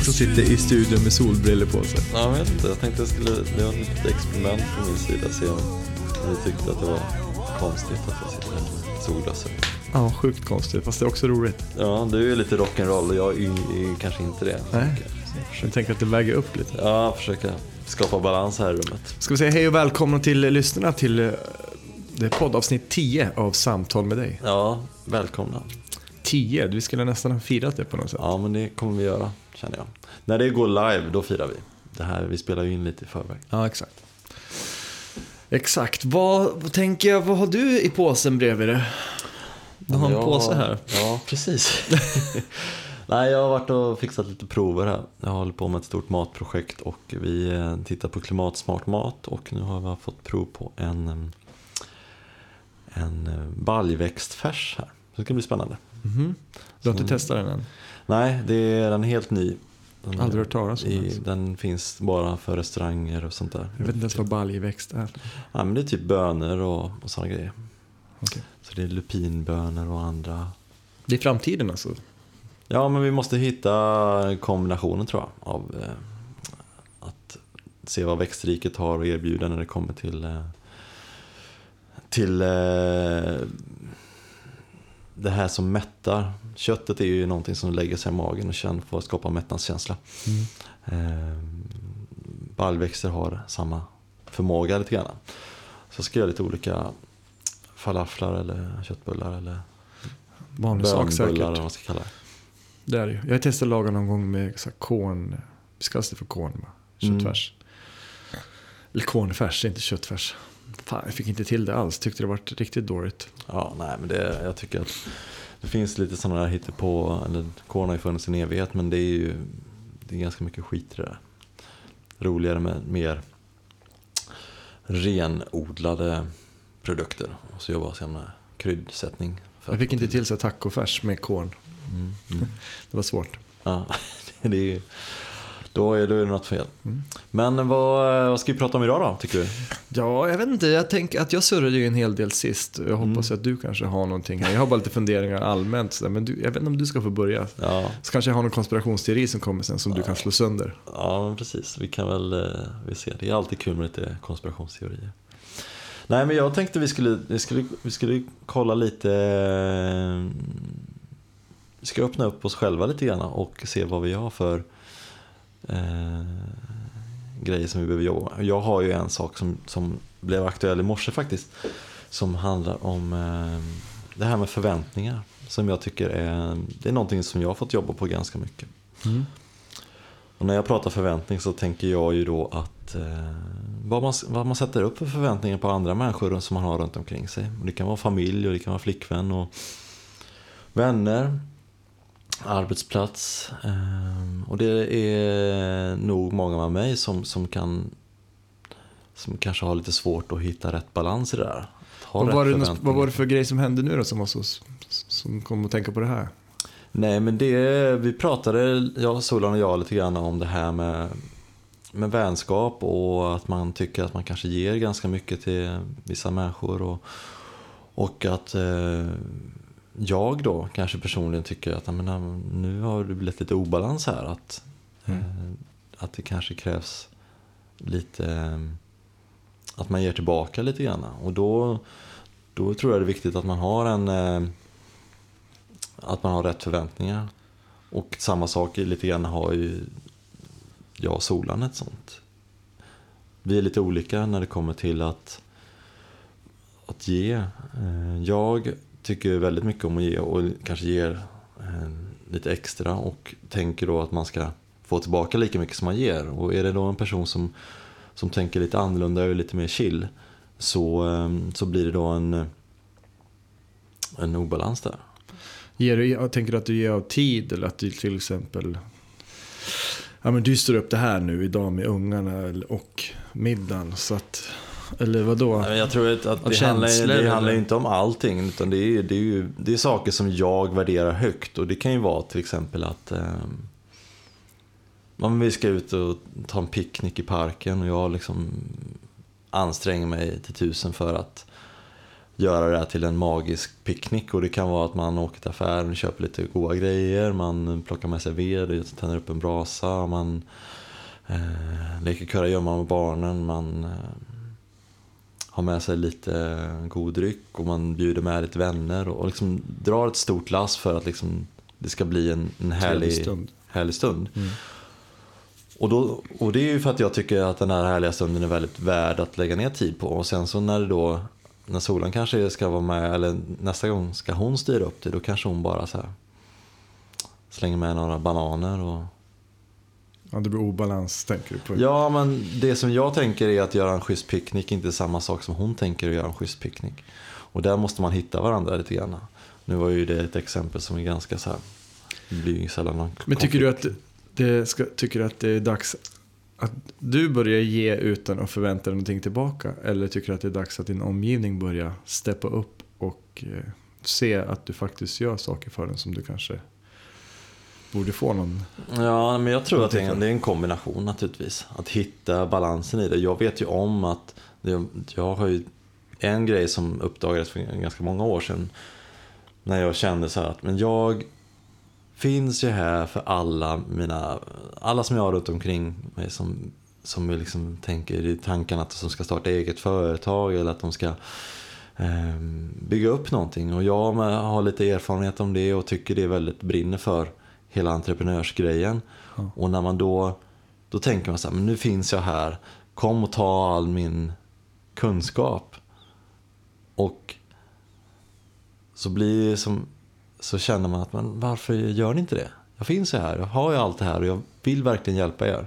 tuffing som sitter i studion med solbrillor på sig? Ja, jag vet inte. Jag tänkte jag skulle, det var ett litet experiment från min sida. Se om ni tyckte att det var konstigt att jag sitter här med solglasögon. Ja, sjukt konstigt, fast det är också roligt. Ja, du är lite rock'n'roll och jag är, är kanske inte det. Nej. Jag tänker att det väger upp lite. Ja, försöka skapa balans här i rummet. Ska vi säga hej och välkomna till lyssnarna till eh, det är poddavsnitt 10 av Samtal med dig. Ja, välkomna. 10, vi skulle nästan ha firat det på något sätt. Ja, men det kommer vi göra, känner jag. När det går live, då firar vi. Det här, vi spelar ju in lite i förväg. Ja, exakt. Exakt. Vad, tänker jag, vad har du i påsen bredvid dig? Du har en Jag- påse här. Ja, precis. Nej, jag har varit och fixat lite prover här. Jag håller på med ett stort matprojekt och vi eh, tittar på klimatsmart mat och nu har vi fått prov på en, en eh, baljväxtfärs här. Så det ska bli spännande. Mhm. Du har inte testat den än? Nej, det är den är helt ny. Den, Aldrig hört talas om i, den. Den finns bara för restauranger och sånt där. Jag vet inte ens vad baljväxt är. Ja, men det är typ bönor och, och sådana grejer. Okej. Så det är lupinbönor och andra Det är framtiden alltså? Ja, men vi måste hitta kombinationen tror jag av eh, att se vad växtriket har att erbjuda när det kommer till eh, till eh, det här som mättar. Köttet är ju någonting som lägger sig i magen och känner för att skapa mättnadskänsla. Eh, baljväxter har samma förmåga lite grann. Så jag ska göra lite olika falaflar eller köttbullar eller Vanlig sak bönbullar eller säkert. vad man ska kalla det. Det är det ju. Jag har testat att laga någon gång med så här korn. Vi kallas det för korn va? Köttfärs. Eller kornfärs, inte köttfärs. Fan, jag fick inte till det alls. Tyckte det var riktigt dåligt. Ja, nej men det, jag tycker att det finns lite sådana där hittepå, eller korn har ju funnits i en evighet men det är ju det är ganska mycket skit i det där. Roligare med mer renodlade produkter och så jobbar jag med kryddsättning. Jag fick inte till här tacofärs med korn. Mm, mm. Det var svårt. Ja, det är, ju- då, är, det något fel. Mm. Men vad, vad ska vi prata om idag då, tycker du? Ja, jag vet inte. Jag tänker att jag surrade ju en hel del sist. Jag hoppas att du kanske har någonting här. Jag har bara lite funderingar allmänt. Så där, men du, jag vet inte om du ska få börja. Ja, Så kanske jag har någon konspirationsteori som kommer sen som du kan slå sönder. Ja, men precis. Vi kan väl eh, vi ser. Det är alltid kul med lite konspirationsteorier. Nej, men jag tänkte vi skulle, vi skulle, vi skulle kolla lite... eh, Vi ska öppna upp oss själva lite grann och se vad vi har för eh, grejer som vi behöver jobba med. Jag har ju en sak som, som blev aktuell i morse faktiskt. Som handlar om eh, det här med förväntningar. Som jag tycker är, det är någonting som jag har fått jobba på ganska mycket. Och när jag pratar förväntning så tänker jag ju då att eh, vad, man, vad man sätter upp för förväntningar på andra människor som man har runt omkring sig. Och det kan vara familj och det kan vara flickvän och vänner, arbetsplats. Eh, och det är nog många med mig som, som kan som kanske har lite svårt att hitta rätt balans i det där. Vad var, det, förväntningar. vad var det för grej som hände nu då som, var så, som kom att tänka på det här? Nej, men det, vi pratade, jag, Solan och jag, lite grann om det här med, med vänskap och att man tycker att man kanske ger ganska mycket till vissa människor. Och, och att eh, jag då kanske personligen tycker att menar, nu har det blivit lite obalans här. Att, Mm. eh, att det kanske krävs lite, eh, att man ger tillbaka lite grann. Och då, då tror jag det är viktigt att man har en eh, att man har rätt förväntningar. Och samma sak lite grann har ju jag och Solan ett sånt. Vi är lite olika när det kommer till att, att ge. Eh, Jag tycker väldigt mycket om att ge och kanske ger eh, lite extra och tänker då att man ska få tillbaka lika mycket som man ger. Och är det då en person som, som tänker lite annorlunda och är lite mer chill så, eh, så blir det då en, en obalans där. Ger du, tänker du att du ger av tid eller att du till exempel Ja men du står upp det här nu idag med ungarna och middagen så att eller vadå? Nej, Jag tror att, att det, handlar, det handlar inte om allting. Utan det är, det, är ju, det är saker som jag värderar högt. Och det kan ju vara till exempel att eh, om vi ska ut och ta en picknick i parken och jag liksom anstränger mig till tusen för att göra det här till en magisk picknick. Och det kan vara att man åker till affären och köper lite goda grejer. Man plockar med sig ved, tänder upp en brasa. Man eh, leker kurragömma med barnen. Man eh, har med sig lite god dryck och man bjuder med lite vänner. Och liksom drar ett stort lass för att liksom det ska bli en, en härlig stund. Härlig stund. Mm. Och, då, och det är ju för att jag tycker att den här härliga stunden är väldigt värd att lägga ner tid på. Och sen så när det då, när solen kanske ska vara med, eller nästa gång ska hon styra upp det, då kanske hon bara så här slänger med några bananer och Ja, det blir obalans tänker du på. Ja, men det som jag tänker är att göra en schysst picknick inte är samma sak som hon tänker att göra en schysst picknick. Och där måste man hitta varandra lite grann. Nu var ju det ett exempel som är ganska så här, det blir ju sällan någon Men tycker konflikt. du att det ska, tycker att det är dags att du börjar ge utan att förvänta dig någonting tillbaka? Eller tycker du att det är dags att din omgivning börjar steppa upp och eh, se att du faktiskt gör saker för den som du kanske borde få någon... Ja, men jag tror att det är, en, det är en kombination naturligtvis. Att hitta balansen i det. Jag vet ju om att det, jag har ju en grej som uppdagades för ganska många år sedan. När jag kände så här att men jag finns ju här för alla mina, alla som jag har runt omkring mig som, som liksom tänker i tanken att de ska starta eget företag eller att de ska eh, bygga upp någonting. Och jag har lite erfarenhet om det och tycker det är väldigt brinner för hela entreprenörsgrejen. Mm. Och när man då, då tänker man så här, men nu finns jag här, kom och ta all min kunskap. Och så blir som så känner man att men varför gör ni inte det? Jag finns ju här, jag har ju allt det här och jag vill verkligen hjälpa er.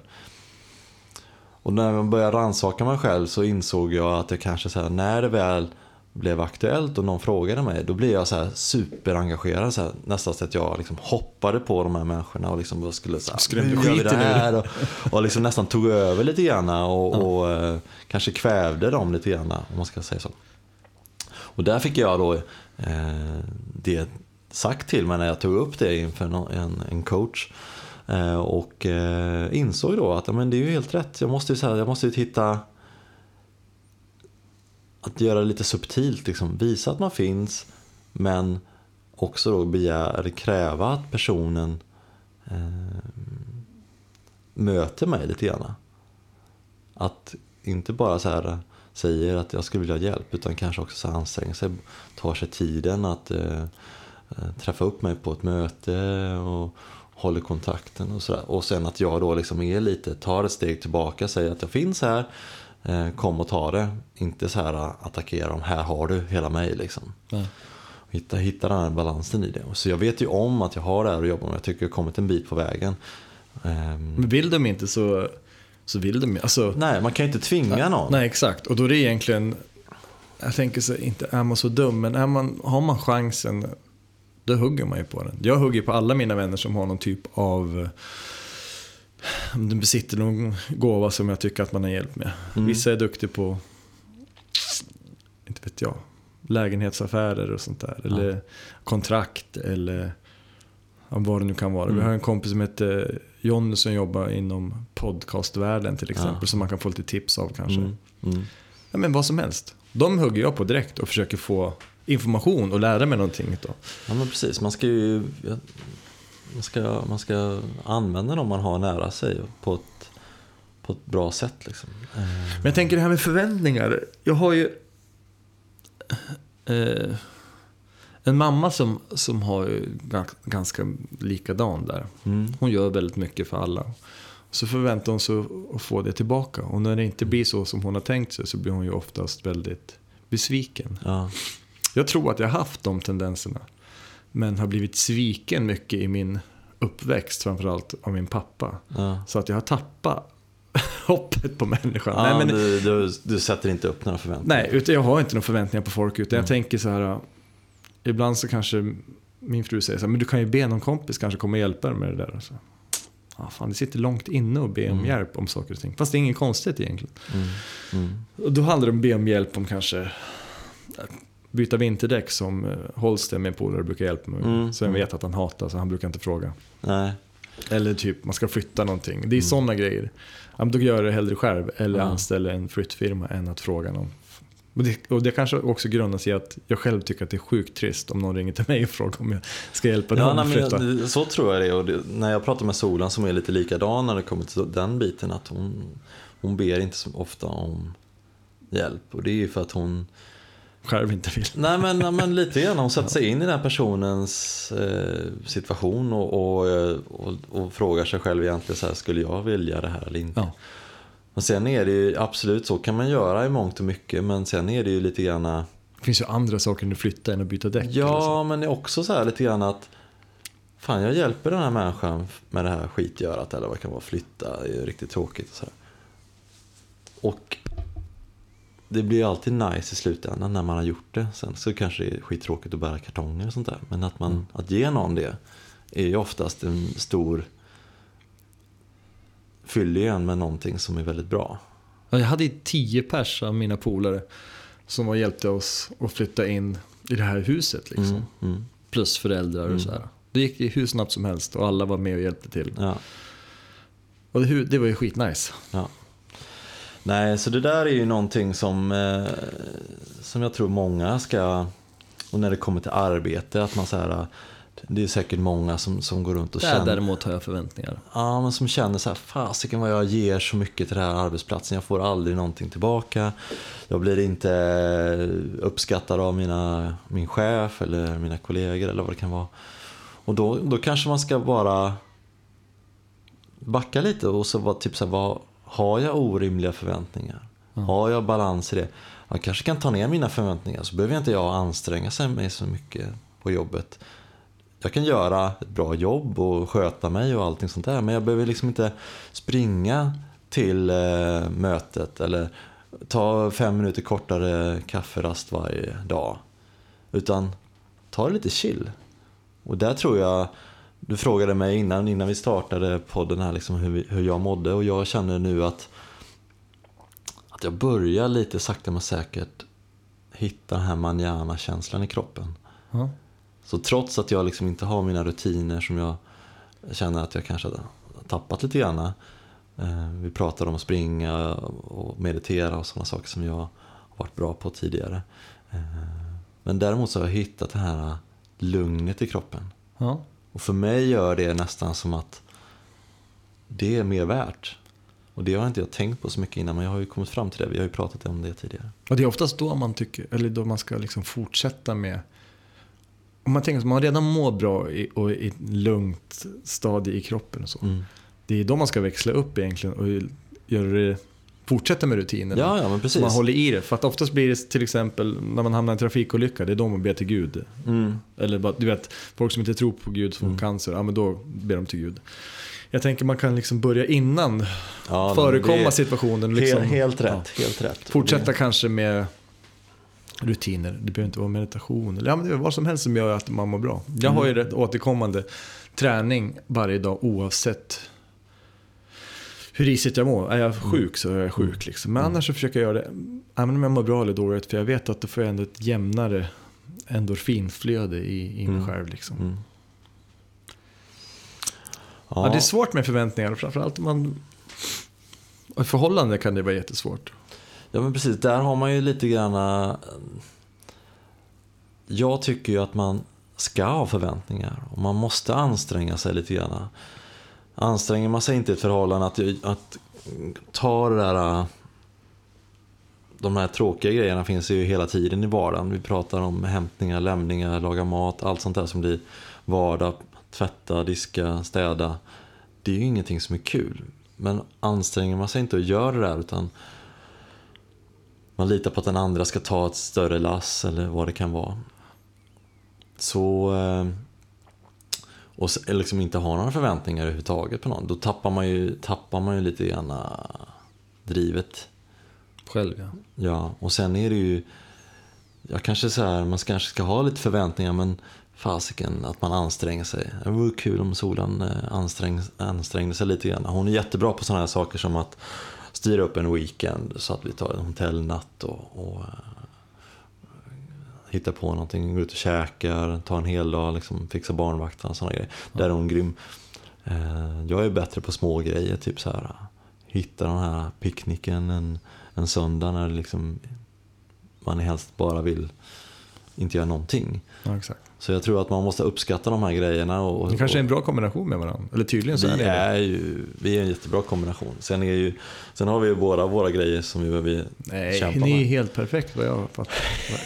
Och när man började rannsaka mig själv så insåg jag att det kanske så här, när det väl blev aktuellt och någon frågade mig, då blev jag så här superengagerad. Så här, nästan så att jag liksom hoppade på de här människorna och liksom skulle så här, Skrämde skit det här. Och, och liksom nästan tog över lite grann och, och eh, kanske kvävde dem lite grann, om man ska säga så. Och där fick jag då eh, det sagt till mig när jag tog upp det inför en, en coach. Eh, och eh, insåg då att men det är ju helt rätt. Jag måste ju, så här, jag måste ju hitta att göra det lite subtilt, liksom. visa att man finns men också då begär, kräva att personen eh, möter mig lite grann. Att inte bara så här eh, säger att jag skulle vilja ha hjälp utan kanske också så anstränger sig, tar sig tiden att eh, eh, träffa upp mig på ett möte och håller kontakten och sådär. Och sen att jag då liksom är lite, tar ett steg tillbaka, säger att jag finns här, kom och ta det. Inte så här attackera dem, här har du hela mig liksom. Nej. Hitta, hitta den här balansen i det. Så jag vet ju om att jag har det här att jobba med, jag tycker jag har kommit en bit på vägen. Ehm. Men vill de inte så, så vill de alltså, Nej, man kan ju inte tvinga någon. Nej, exakt. Och då är det egentligen, jag tänker så, inte är man så dum, men är man, har man chansen då hugger man ju på den. Jag hugger på alla mina vänner som har någon typ av om den besitter någon gåva som jag tycker att man har hjälp med. Mm. Vissa är duktiga på, inte vet jag, lägenhetsaffärer och sånt där. Eller ja. kontrakt eller vad det nu kan vara. Mm. Vi har en kompis som heter Jonny som jobbar inom podcastvärlden till exempel. Ja. Som man kan få lite tips av kanske. Mm. Mm. Ja, men vad som helst. De hugger jag på direkt och försöker få information och lära mig någonting. Då. Ja men precis, man ska ju man ska, man ska använda dem man har nära sig på ett, på ett bra sätt. Liksom. Men jag tänker det här med förväntningar. Jag har ju eh, en mamma som, som har ju ganska likadan där. Mm. Hon gör väldigt mycket för alla. Så förväntar hon sig att få det tillbaka. Och när det inte blir så som hon har tänkt sig så blir hon ju oftast väldigt besviken. Ja. Jag tror att jag har haft de tendenserna. Men har blivit sviken mycket i min uppväxt, framförallt av min pappa. Ja. Så att jag har tappat hoppet på människan. Ja, Nej, men, du, du, du, sätter inte upp några förväntningar? Nej, utan jag har inte några förväntningar på folk. Utan mm. jag tänker så här, ibland så kanske min fru säger så här, men du kan ju be någon kompis kanske komma och hjälpa dig med det där. Alltså. Ja, fan, det sitter långt inne och be om mm. hjälp om saker och ting. Fast det är inget konstigt egentligen. Mm. Mm. Och då handlar det om att be om hjälp om kanske byta vinterdäck som eh, Holsten, min polare, brukar hjälpa mig. Mm. Så jag vet att han hatar så han brukar inte fråga. Nej. Eller typ man ska flytta någonting. Det är mm. sådana grejer. Ja, då gör jag det hellre själv eller mm. anställer en flyttfirma än att fråga någon. Och det, och det kanske också grundar sig i att jag själv tycker att det är sjukt trist om någon ringer till mig och frågar om jag ska hjälpa Ja, dem att flytta. jag, så tror jag det är. Och det, när jag pratar med Solan som är lite likadan när det kommer till den biten att hon, hon ber inte så ofta om hjälp. Och det är ju för att hon, Själv inte vill. nej men, nej, men lite grann hon sätter sig in i den här personens eh, situation och, och, eh, och, och frågar sig själv egentligen så här, skulle jag vilja det här eller inte? Ja. Men sen är det ju absolut så kan man göra i mångt och mycket men sen är det ju lite grann Det finns ju andra saker än att flytta än att byta däck. Ja, men det är också så här lite grann att Fan, jag hjälper den här människan med det här skitgörat eller vad det kan vara, flytta, det är ju riktigt tråkigt och så här. Och det blir alltid nice i slutändan när man har gjort det. Sen så kanske det är skittråkigt att bära kartonger och sånt där. Men att, man, att ge någon det är ju oftast en stor fyll igen med någonting som är väldigt bra. Ja, Jag hade tio pers av mina polare som var hjälpte oss att flytta in i det här huset. Liksom. Mm, mm, Plus föräldrar Mm. och så här. Det gick hur snabbt som helst och alla var med och hjälpte till. ja. Och det, det var ju skitnice. Ja. Nej, så det där är ju någonting som, eh, som jag tror många ska, och när det kommer till arbete, att man så här, det är säkert många som, som går runt och Där känner, däremot har jag förväntningar. ja, men som känner så här, fasiken vad jag ger så mycket till den här arbetsplatsen, jag får aldrig någonting tillbaka. Jag blir inte uppskattad av mina, min chef eller mina kollegor eller vad det kan vara. Och då, då kanske man ska bara backa lite och så vara typ så här, vad, har jag orimliga förväntningar? Har jag balans i det? Jag kanske kan ta ner mina förväntningar så behöver inte jag anstränga sig mig så mycket på jobbet. Jag kan göra ett bra jobb och sköta mig och allting sånt där men jag behöver liksom inte springa till eh, mötet eller ta fem minuter kortare kafferast varje dag. Utan ta det lite chill. Och där tror jag, du frågade mig innan, innan vi startade podden här liksom hur, vi, hur jag mådde och jag känner nu att, att jag börjar lite sakta men säkert hitta den här manjana-känslan i kroppen. Ja. Så trots att jag liksom inte har mina rutiner som jag känner att jag kanske har tappat lite grann. Eh, vi pratade om att springa och meditera och sådana saker som jag har varit bra på tidigare. Eh, men däremot så har jag hittat det här lugnet i kroppen. Ja. Och för mig gör det nästan som att det är mer värt. Och det har inte jag tänkt på så mycket innan men jag har ju kommit fram till det. Vi har ju pratat om det tidigare. Och det är oftast då man tycker, eller då man ska liksom fortsätta med om man tänker att man redan mår bra i, och i ett lugnt stadie i kroppen och så. Mm. Det är då man ska växla upp egentligen och göra det, fortsätta med rutinerna. Ja, ja men precis. man håller i det. För att oftast blir det till exempel när man hamnar i en trafikolycka, det är då man ber till Gud. Mm. Eller du vet, folk som inte tror på Gud som får cancer, ja men då ber de till Gud. Jag tänker man kan liksom börja innan, Ja, förekomma situationen. Liksom, helt, helt ja. rätt, helt rätt. Fortsätta Det- kanske med rutiner. Det behöver inte vara meditation. Eller ja, men det är vad som helst som gör att man mår bra. Jag har ju rätt återkommande träning varje dag oavsett hur risigt jag mår. Är jag sjuk så är jag sjuk. Liksom. Men annars så försöker jag göra det, även om jag mår bra eller dåligt. För jag vet att då får jag ändå ett jämnare endorfinflöde i, i mig Mm. själv. Liksom. Mm. Ja. det är svårt med förväntningar. Framförallt om man... I förhållande kan det vara jättesvårt. Ja men precis, där har man ju lite grann... eh, Jag tycker ju att man ska ha förväntningar och man måste anstränga sig lite grann. Anstränger man sig inte i ett förhållande att, att ta det där... Äh, de här tråkiga grejerna finns ju hela tiden i vardagen. Vi pratar om hämtningar, lämningar, laga mat, allt sånt där som blir vardag. Tvätta, diska, städa. Det är ju ingenting som är kul. Men anstränger man sig inte och gör det där utan man litar på att den andra ska ta ett större lass eller vad det kan vara. Så... Äh, och liksom inte ha några förväntningar överhuvudtaget på någon. Då tappar man ju, tappar man ju lite grann eh, drivet. Själv ja. Ja, och sen är det ju... Jag kanske så här, man kanske ska ha lite förväntningar men fasiken att man anstränger sig. Det vore kul om Solan eh, ansträng, ansträngde sig lite grann. Hon är jättebra på sådana här saker som att styra upp en weekend så att vi tar en hotellnatt och, och eh, hittar på någonting, går ut och käkar, tar en hel dag, liksom, fixar barnvakten och sådana grejer. Där är hon grym. Eh, Jag är bättre på små grejer, typ så här hitta den här picknicken en, en söndag när liksom man helst bara vill inte göra någonting. Ja, exakt. Så jag tror att man måste uppskatta de här grejerna. Och, Det kanske är en bra kombination med varandra. Eller tydligen så är vi det det. är ju vi är en jättebra kombination. Sen, är ju, sen har vi ju båda våra grejer som vi behöver Nej, kämpa ni är med. helt perfekt vad jag fattar.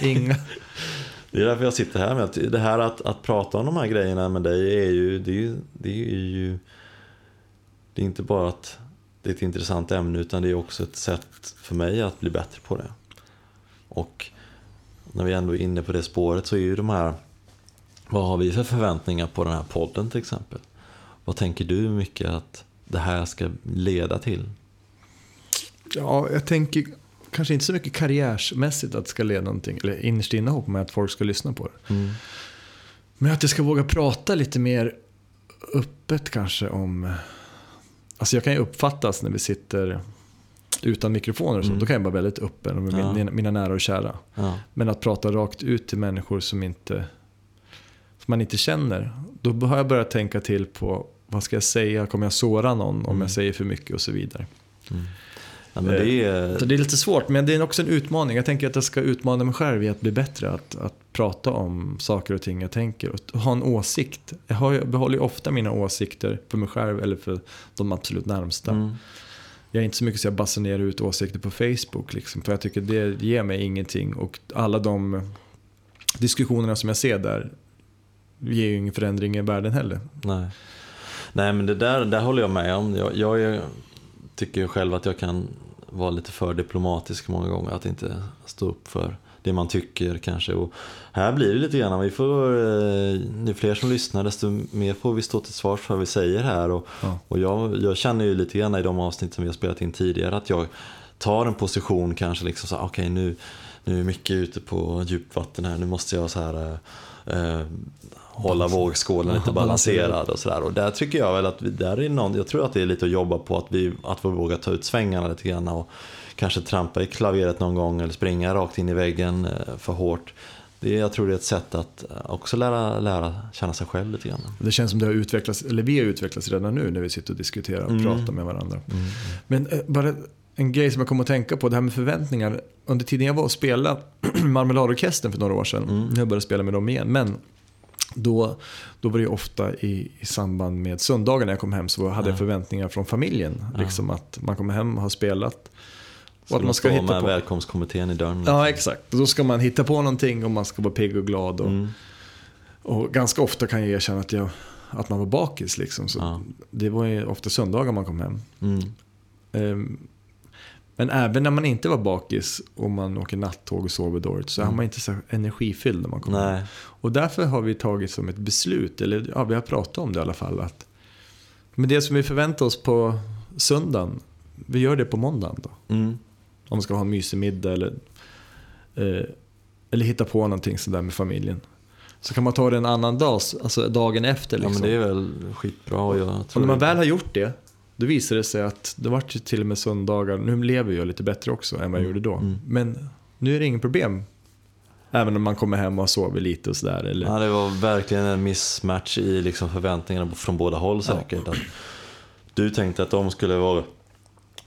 Inga... Det är därför jag sitter här med det här att, att prata om de här grejerna med dig är ju, det är ju, det är ju det är inte bara att det är ett intressant ämne utan det är också ett sätt för mig att bli bättre på det. Och när vi ändå är inne på det spåret så är ju de här vad har vi för förväntningar på den här podden till exempel? Vad tänker du mycket att det här ska leda till? Ja, jag tänker kanske inte så mycket karriärsmässigt att det ska leda någonting. Eller innerst inne hoppas man att folk ska lyssna på det. Mm. Men att jag ska våga prata lite mer öppet kanske om... Alltså jag kan ju uppfattas när vi sitter utan mikrofoner och så. Mm. Då kan jag vara väldigt öppen med Ja. mina, mina nära och kära. Ja. Men att prata rakt ut till människor som, inte, man inte känner. Då har jag börjat tänka till på vad ska jag säga? Kommer jag såra någon om Mm. jag säger för mycket och så vidare. Mm. Ja, men det är, Så det är lite svårt, men det är också en utmaning. Jag tänker att jag ska utmana mig själv i att bli bättre. Att, att prata om saker och ting jag tänker och ha en åsikt. Jag, har, jag behåller ju ofta mina åsikter för mig själv eller för de absolut närmsta. mm. Jag är inte så mycket så jag basunerar ut åsikter på Facebook. Liksom, för jag tycker det ger mig ingenting. Och alla de diskussionerna som jag ser där ger ju ingen förändring i världen heller. Nej. Nej men det där, där håller jag med om. Jag, jag är, tycker ju själv att jag kan vara lite för diplomatisk många gånger. Att inte stå upp för det man tycker kanske. Och här blir det lite grann, vi får, eh, ju fler som lyssnar desto mer får vi stå till svars för vad vi säger här. Och, Ja. och jag, jag känner ju lite grann i de avsnitt som vi har spelat in tidigare att jag tar en position kanske liksom så okej nu, nu är mycket ute på djupvatten här, nu måste jag så här eh, hålla vågskålen lite balanserad och sådär. Och där tycker jag väl att vi, där är någon, jag tror att det är lite att jobba på att vi, att vi vågar ta ut svängarna lite grann och kanske trampa i klaveret någon gång eller springa rakt in i väggen eh, för hårt. Det, jag tror det är ett sätt att eh, också lära, lära känna sig själv lite grann. Det känns som det har utvecklats, eller vi har utvecklats redan nu när vi sitter och diskuterar och Mm. pratar med varandra. Men eh, bara en grej som jag kommer att tänka på, det här med förväntningar. Under tiden jag var och spelade Marmeladorkestern för några år sedan, Mm. nu har jag börjat spela med dem igen, men då, då var det ofta i, i samband med söndagar när jag kom hem så hade jag Ja. förväntningar från familjen. Liksom att man kommer hem och har spelat. Så att man ska hitta med på- välkomstkommittén i dörren. Ja, exakt. Då ska man hitta på någonting och man ska vara pigg och glad. Och, Mm. och ganska ofta kan jag erkänna att, jag, att man var bakis. Liksom. Så Ja. Det var ju ofta söndagar man kom hem. Mm. Ehm, Men även när man inte var bakis och man åker nattåg och sover dåligt så är Mm. man inte så energifylld när man kommer. Nej. Och därför har vi tagit som ett beslut, eller ja, vi har pratat om det i alla fall. Att, men det som vi förväntar oss på söndagen, vi gör det på måndagen då. Mm. Om man ska ha en mysig middag eller, eh, eller hitta på någonting sådär med familjen. Så kan man ta det en annan dag, alltså dagen efter. Ja Liksom. men det är väl skitbra och jag och när man väl har gjort det, då visar det sig att det vart ju till och med söndagar, nu lever jag lite bättre också än vad jag Mm, gjorde då. mm. Men nu är det ingen problem. Även om man kommer hem och sovit lite och sådär. Eller... Ja, det var verkligen en mismatch i liksom förväntningarna från båda håll säkert. Att du tänkte att de skulle vara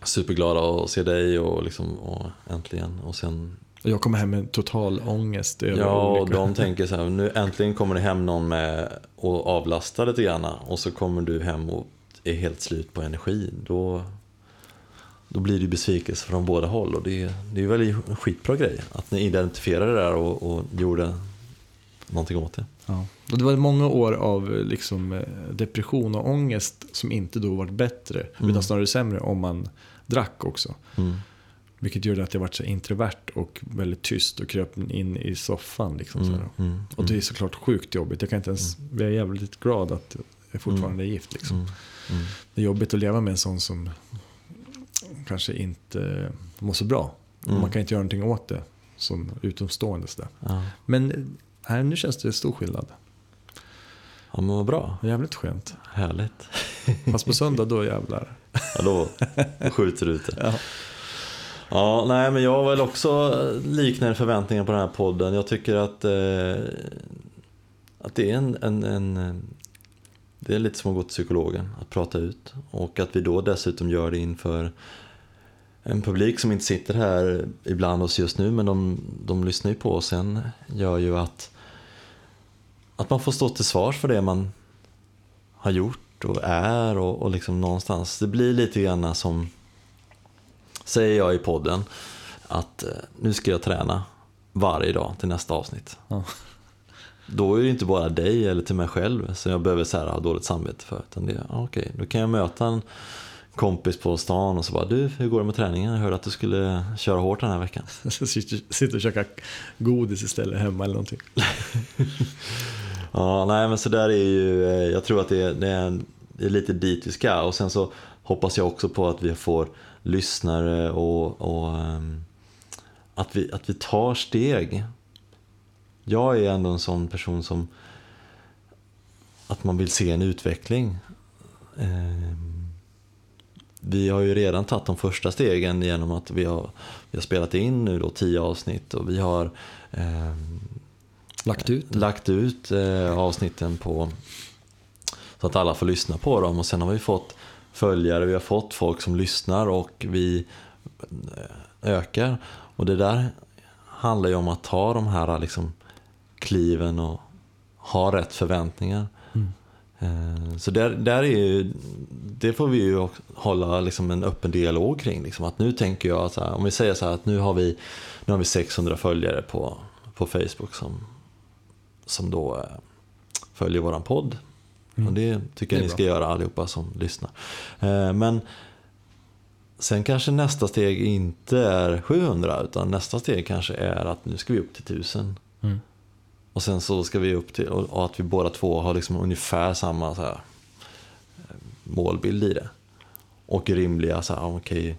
superglada att se dig och, liksom, och äntligen. Och sen, Och jag kommer hem med total ångest ja, och de tänker så här, nu äntligen kommer det hem någon med och avlastar lite grann. Och så kommer du hem och är helt slut på energi. Då, då blir det besvikelse från båda håll. Och det, det är väl en skitbra grej att ni identifierade det där och, och gjorde någonting åt det. Ja. Och det var många år av liksom, eh, depression och ångest som inte då varit bättre, Mm. utan snarare sämre om man drack också. Mm. Vilket gjorde att jag varit så introvert och väldigt tyst och kröp in i soffan. Liksom, Mm. Mm. Och det är såklart sjukt jobbigt. Jag kan inte ens, jag är jävligt glad att jag fortfarande är gift. Liksom. Mm. Mm. Det är jobbigt att leva med en sån som kanske inte mår så bra. Och Mm. Man kan inte göra någonting åt det som utomstående. Ja. Men här, nu känns det stor skillnad. ja, men vad bra. Jävligt skönt. Härligt. Fast på söndag då jävlar. Ja, då skjuter du ut det. Ja. Ja, nej, men jag har väl också liknande förväntningar på den här podden. Jag tycker att, eh, att det är en, en, en det är lite som att gå till psykologen, att prata ut. Och att vi då dessutom gör det inför en publik som inte sitter här ibland oss just nu men de, de lyssnar ju på oss sen gör ju att, att man får stå till svars för det man har gjort och är och, och liksom någonstans. Det blir lite grann som, säger jag i podden, att eh, nu ska jag träna varje dag till nästa avsnitt. Ja. Då är det inte bara dig eller till mig själv som jag behöver så här, ha dåligt samvete för. Utan det, ja, okej, då kan jag möta en kompis på stan och så bara du, hur går det med träningen? Jag hörde att du skulle köra hårt den här veckan. Så sitter och käkar godis istället hemma eller någonting. Ja, nej men så där är ju, eh, jag tror att det är, det är, det är lite dit vi ska och sen så hoppas jag också på att vi får lyssnare och, och ehm, att, vi, att vi tar steg. Jag är ändå en sån person som att man vill se en utveckling. Ehm, Vi har ju redan tagit de första stegen genom att vi har, vi har spelat in nu då tio avsnitt och vi har ehm, Lagt ut. lagt ut eh, avsnitten på så att alla får lyssna på dem och sen har vi fått följare, vi har fått folk som lyssnar och vi eh, ökar. Och det där handlar ju om att ta de här liksom, kliven och ha rätt förväntningar. Eh, Så där, där är ju, det får vi ju hålla liksom en öppen dialog kring. Liksom. Att nu tänker jag, så här, om vi säger så här att nu har vi, nu har vi 600 följare på, på Facebook som, som då eh, följer våran podd. Och det tycker jag Det ni ska göra allihopa som lyssnar. Eh, Men sen kanske nästa steg inte är 700 utan nästa steg kanske är att nu ska vi upp till 1000. Mm. Och sen så ska vi upp till, och att vi båda två har liksom ungefär samma så här, eh, målbild i det. Och rimliga, så här, okej,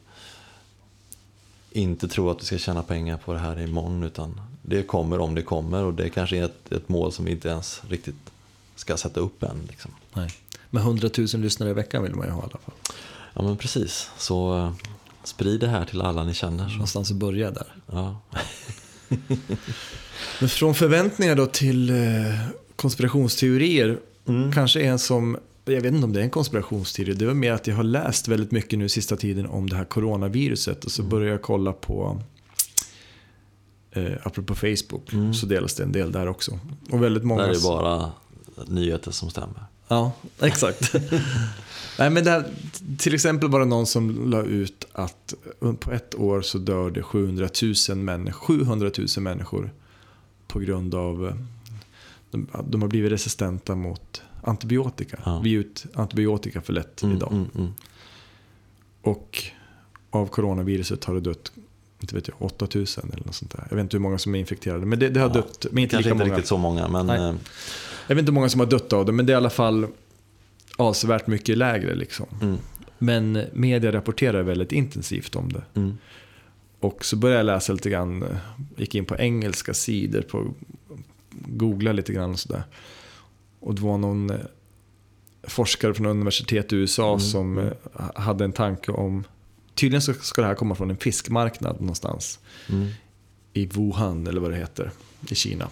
inte tro att vi ska tjäna pengar på det här imorgon utan det kommer om det kommer och det kanske är ett, ett mål som vi inte ens riktigt ska sätta upp än. Liksom. Nej. Men 100 000 lyssnare i veckan vill man ju ha i alla fall. Ja men precis, så eh, sprid det här till alla ni känner. Så. Någonstans att börja där. Ja. Men från förväntningar då till eh, konspirationsteorier. Kanske en som, jag vet inte om det är en konspirationsteori. Det var mer att jag har läst väldigt mycket nu sista tiden om det här coronaviruset. Och så började jag kolla på, eh, apropå Facebook, så delas det en del där också. Och väldigt många... Där är det bara nyheter som stämmer. Ja, exakt. Nej, men det här, till exempel var det någon som la ut att på ett år så dör det 700 000, män, 700 000 människor på grund av eh, de, de har blivit resistenta mot antibiotika. Ja. Vi ger ut antibiotika för lätt Mm, idag. mm, mm. Och av coronaviruset har det dött inte vet jag, 8000 eller något sånt där. Jag vet inte hur många som är infekterade. Men det, det har Ja, dött, men inte Kanske inte många. riktigt så många men Nej. Jag vet inte hur många som har dött av det, men det är i alla fall avsevärt mycket lägre. Liksom. mm, Men media rapporterar väldigt intensivt om det. mm, Och så började jag läsa lite grann, eh, gick in på engelska sidor, på, googla lite grann och sådär. Och det var någon eh, forskare från universitet i USA Mm, som eh, hade en tanke om, tydligen så ska det här komma från en fiskmarknad någonstans mm, i Wuhan eller vad det heter, i Kina.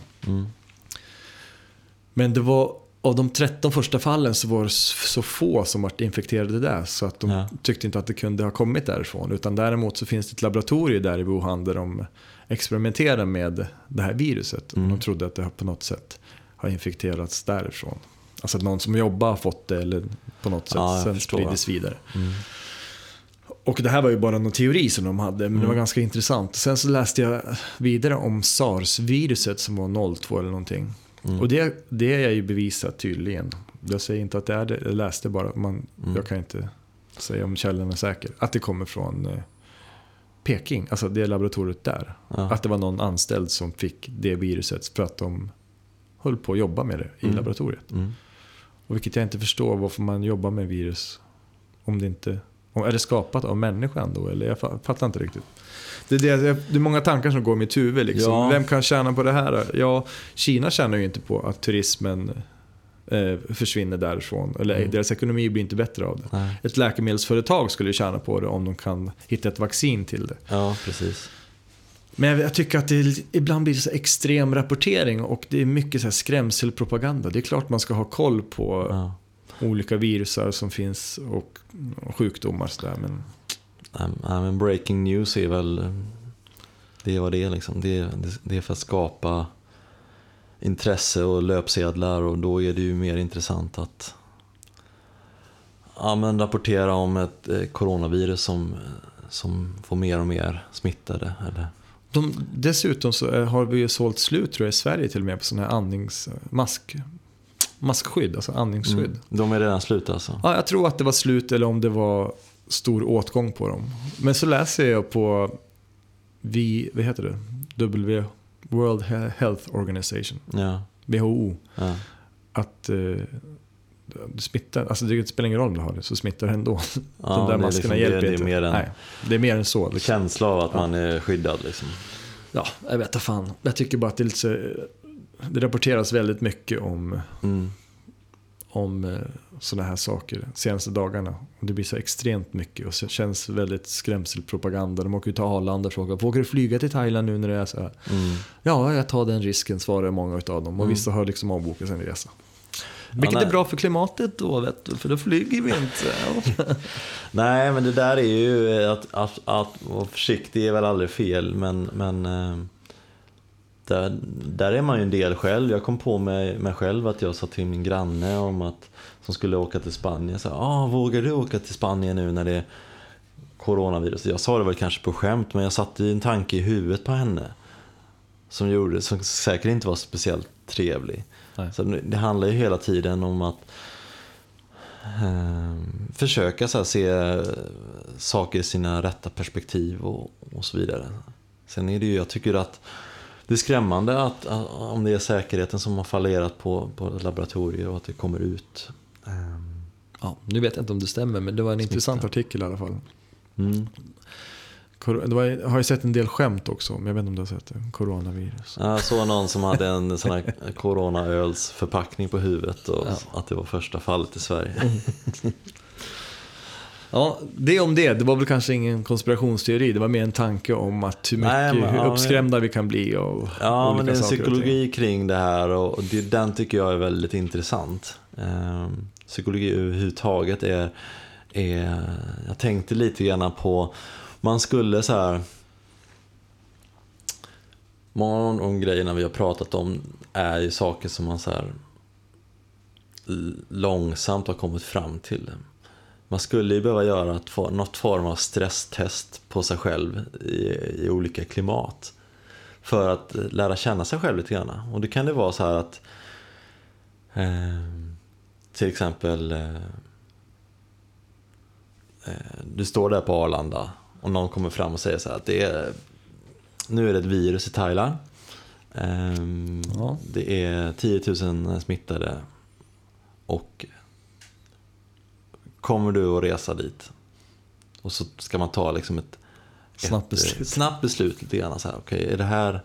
Mm. Men det var, av de 13 första fallen så var det så få som varit infekterade där så att de Ja. tyckte inte att det kunde ha kommit därifrån. Utan däremot så finns det ett laboratorium där i Wuhan där de experimenterar med det här viruset. Mm. Och de trodde att det på något sätt har infekterats därifrån. Alltså att någon som jobbar har fått det eller på något sätt Ja, sen spridits vidare. Mm. Och det här var ju bara någon teori som de hade, men det var Mm. ganska intressant. Sen så läste jag vidare om sars-viruset som var 02 eller någonting. Mm. Och det, det är ju bevisat tydligen. Jag säger inte att det är det, jag läste bara. Man, Mm. Jag kan inte säga om källan är säker. Att det kommer från eh, Peking, alltså det laboratoriet där. Ja. Att det var någon anställd som fick det viruset för att de höll på att jobba med det i Mm. laboratoriet. Mm. Och vilket jag inte förstår varför man jobbar med virus om det inte... Är det skapat av människan då? Eller jag fa- fattar inte riktigt. Det är, det, det är många tankar som går i mitt huvud. Liksom. Ja. Vem kan tjäna på det här? Ja, Kina tjänar ju inte på att turismen eh, försvinner därifrån. Eller Mm. deras ekonomi blir inte bättre av det. Nej. Ett läkemedelsföretag skulle tjäna på det om de kan hitta ett vaccin till det. Ja, precis. Men jag, jag tycker att det ibland blir det så extrem rapportering och det är mycket så här skrämselpropaganda. Det är klart man ska ha koll på Ja. Olika virusar som finns och, och sjukdomar. Så där, men Nej, men breaking news är väl, det är vad det är liksom. Det, det, det är för att skapa intresse och löpsedlar och då är det ju mer intressant att ja, men rapportera om ett eh, coronavirus som, som får mer och mer smittade. Eller? De, dessutom så är- har vi ju sålt slut tror jag i Sverige till och med på sådana här andnings, mask, maskskydd, alltså andningsskydd. Mm. De är redan slut alltså? Ja, jag tror att det var slut eller om det var stor åtgång på dem. Men så läser jag på v, vad heter det? W, World He- Health Organization, Ja. WHO, ja. att eh, smittar, alltså det spelar ingen roll om du har det, så smittar det ändå. Ja, De där maskerna liksom- hjälper det, det inte. mer en Nej, det är mer än så. Liksom. känsla av att man är skyddad. Liksom. Ja, jag vet inte fan. Jag tycker bara att det är lite Det rapporteras väldigt mycket om, Mm. om sådana här saker de senaste dagarna. Och det blir så extremt mycket och så känns väldigt skrämselpropaganda. De åker ju till Arlanda och frågar, åker du flyga till Thailand nu när det är så här? Mm. Ja, jag tar den risken, svarar många av dem. Och Mm. vissa har liksom avbokat sin resa. Vilket är bra för klimatet då, vet du, för då flyger vi inte. Nej, men det där är ju att, att, att vara försiktig är väl aldrig fel, men, men eh, där, där är man ju en del själv. Jag kom på mig, mig själv att jag sa till min granne om att som skulle åka till Spanien, så ah, vågar du åka till Spanien nu när det är coronavirus? Jag sa det väl kanske på skämt, men jag satte en tanke i huvudet på henne som gjorde, som säkert inte var speciellt trevlig. Nej. Så det handlar ju hela tiden om att eh, försöka så här, se saker i sina rätta perspektiv och, och så vidare. Sen är det ju, jag tycker att det är skrämmande att, om det är säkerheten som har fallerat på, på laboratorier och att det kommer ut. ehm, Ja, nu vet jag inte om det stämmer, men det var en intressant artikel i alla fall. Mm. Var, jag har ju sett en del skämt också, men jag vet inte om du har sett det. Coronavirus. Jag såg någon som hade en sån här coronaölsförpackning på huvudet och Ja. att det var första fallet i Sverige. Ja, det om det. Det var väl kanske ingen konspirationsteori. Det var mer en tanke om att hur, mycket, Nej, men- hur ja, uppskrämda vi kan bli av Ja, men det är en psykologi kring det här och det, den tycker jag är väldigt intressant. Ehm, psykologi överhuvudtaget är, är, jag tänkte lite grann på, man skulle så här, många av de grejerna vi har pratat om är ju saker som man så här långsamt har kommit fram till. Man skulle ju behöva göra något form av stresstest på sig själv i, i olika klimat för att eh, lära känna sig själv lite grann. Och det kan det vara så här att eh, till exempel eh, eh, du står där på Arlanda och någon kommer fram och säger så här att det är, nu är det ett virus i Thailand. Ehm, Ja. Det är 10 000 smittade och kommer du att resa dit? Och så ska man ta liksom ett Snabbt ett, eh, beslut. snabbt beslut lite grann. Så här, okej, är det här...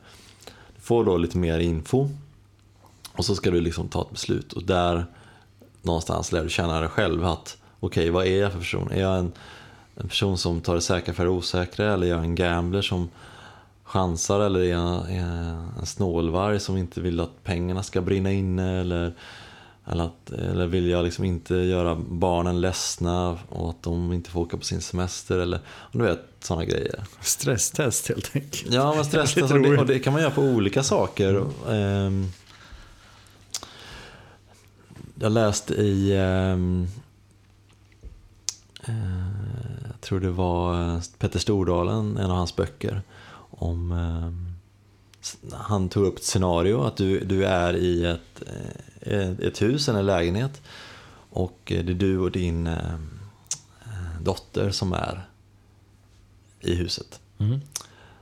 Du får då lite mer info. Och så ska du liksom ta ett beslut. Och där någonstans lär du känna dig själv att okej, vad är jag för person? Är jag en, en person som tar det säkra för det osäkra? Eller är jag en gambler som chansar? Eller är jag, är jag en snålvarg som inte vill att pengarna ska brinna inne? Eller, eller, att, eller vill jag liksom inte göra barnen ledsna och att de inte får åka på sin semester? Eller du vet, sådana grejer. Stresstest helt enkelt. Ja, men stress, Lite alltså, det, och det kan man göra på olika saker. Ehm, jag läste i, ehm, eh, jag tror det var Petter Stordalen, en av hans böcker, om ehm, han tog upp ett scenario att du, du är i ett, eh, ett hus eller en lägenhet och det är du och din ehm, eh, dotter som är i huset. Mm.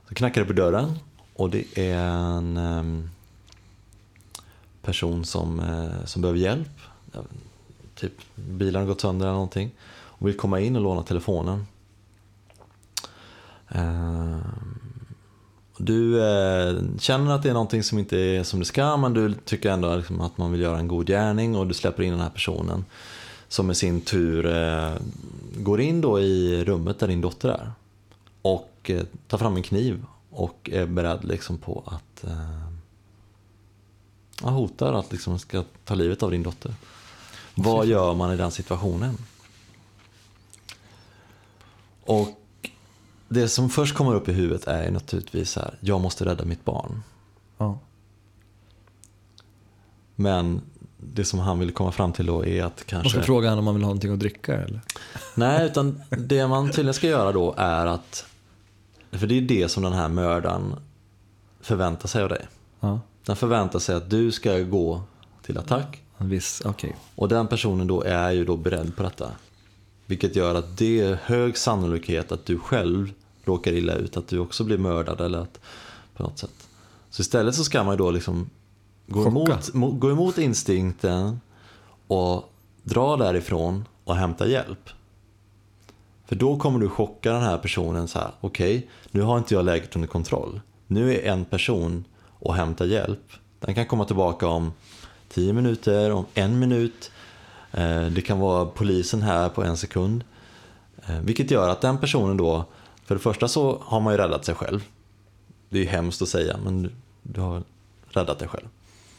Så knackar det på dörren och det är en ehm, person som, eh, som behöver hjälp. Typ bilen har gått sönder eller någonting. Och vill komma in och låna telefonen. Du eh, känner att det är någonting som inte är som det ska men du tycker ändå liksom att man vill göra en god gärning och du släpper in den här personen. Som i sin tur eh, går in då i rummet där din dotter är och eh, tar fram en kniv och är beredd liksom på att eh, hotar att liksom ska ta livet av din dotter. Vad gör man i den situationen? Och det som först kommer upp i huvudet är naturligtvis här, jag måste rädda mitt barn. Ja. Men det som han vill komma fram till då är att kanske... ska fråga honom om han vill ha någonting att dricka eller? Nej, utan det man tydligen ska göra då är att... För det är det som den här mördaren förväntar sig av dig. Ja. Den förväntar sig att du ska gå till attack viss, okej. och den personen då är ju då beredd på detta. Vilket gör att det är hög sannolikhet att du själv råkar illa ut, att du också blir mördad eller att på något sätt. Så istället så ska man ju då liksom gå emot, mo, gå emot instinkten och dra därifrån och hämta hjälp. För då kommer du chocka den här personen så här, okej, nu har inte jag läget under kontroll. Nu är en person och hämtar hjälp. Den kan komma tillbaka om 10 minuter, om en minut. Eh, Det kan vara polisen här på en sekund. Eh, Vilket gör att den personen då, för det första så har man ju räddat sig själv. Det är ju hemskt att säga, men du, har räddat dig själv.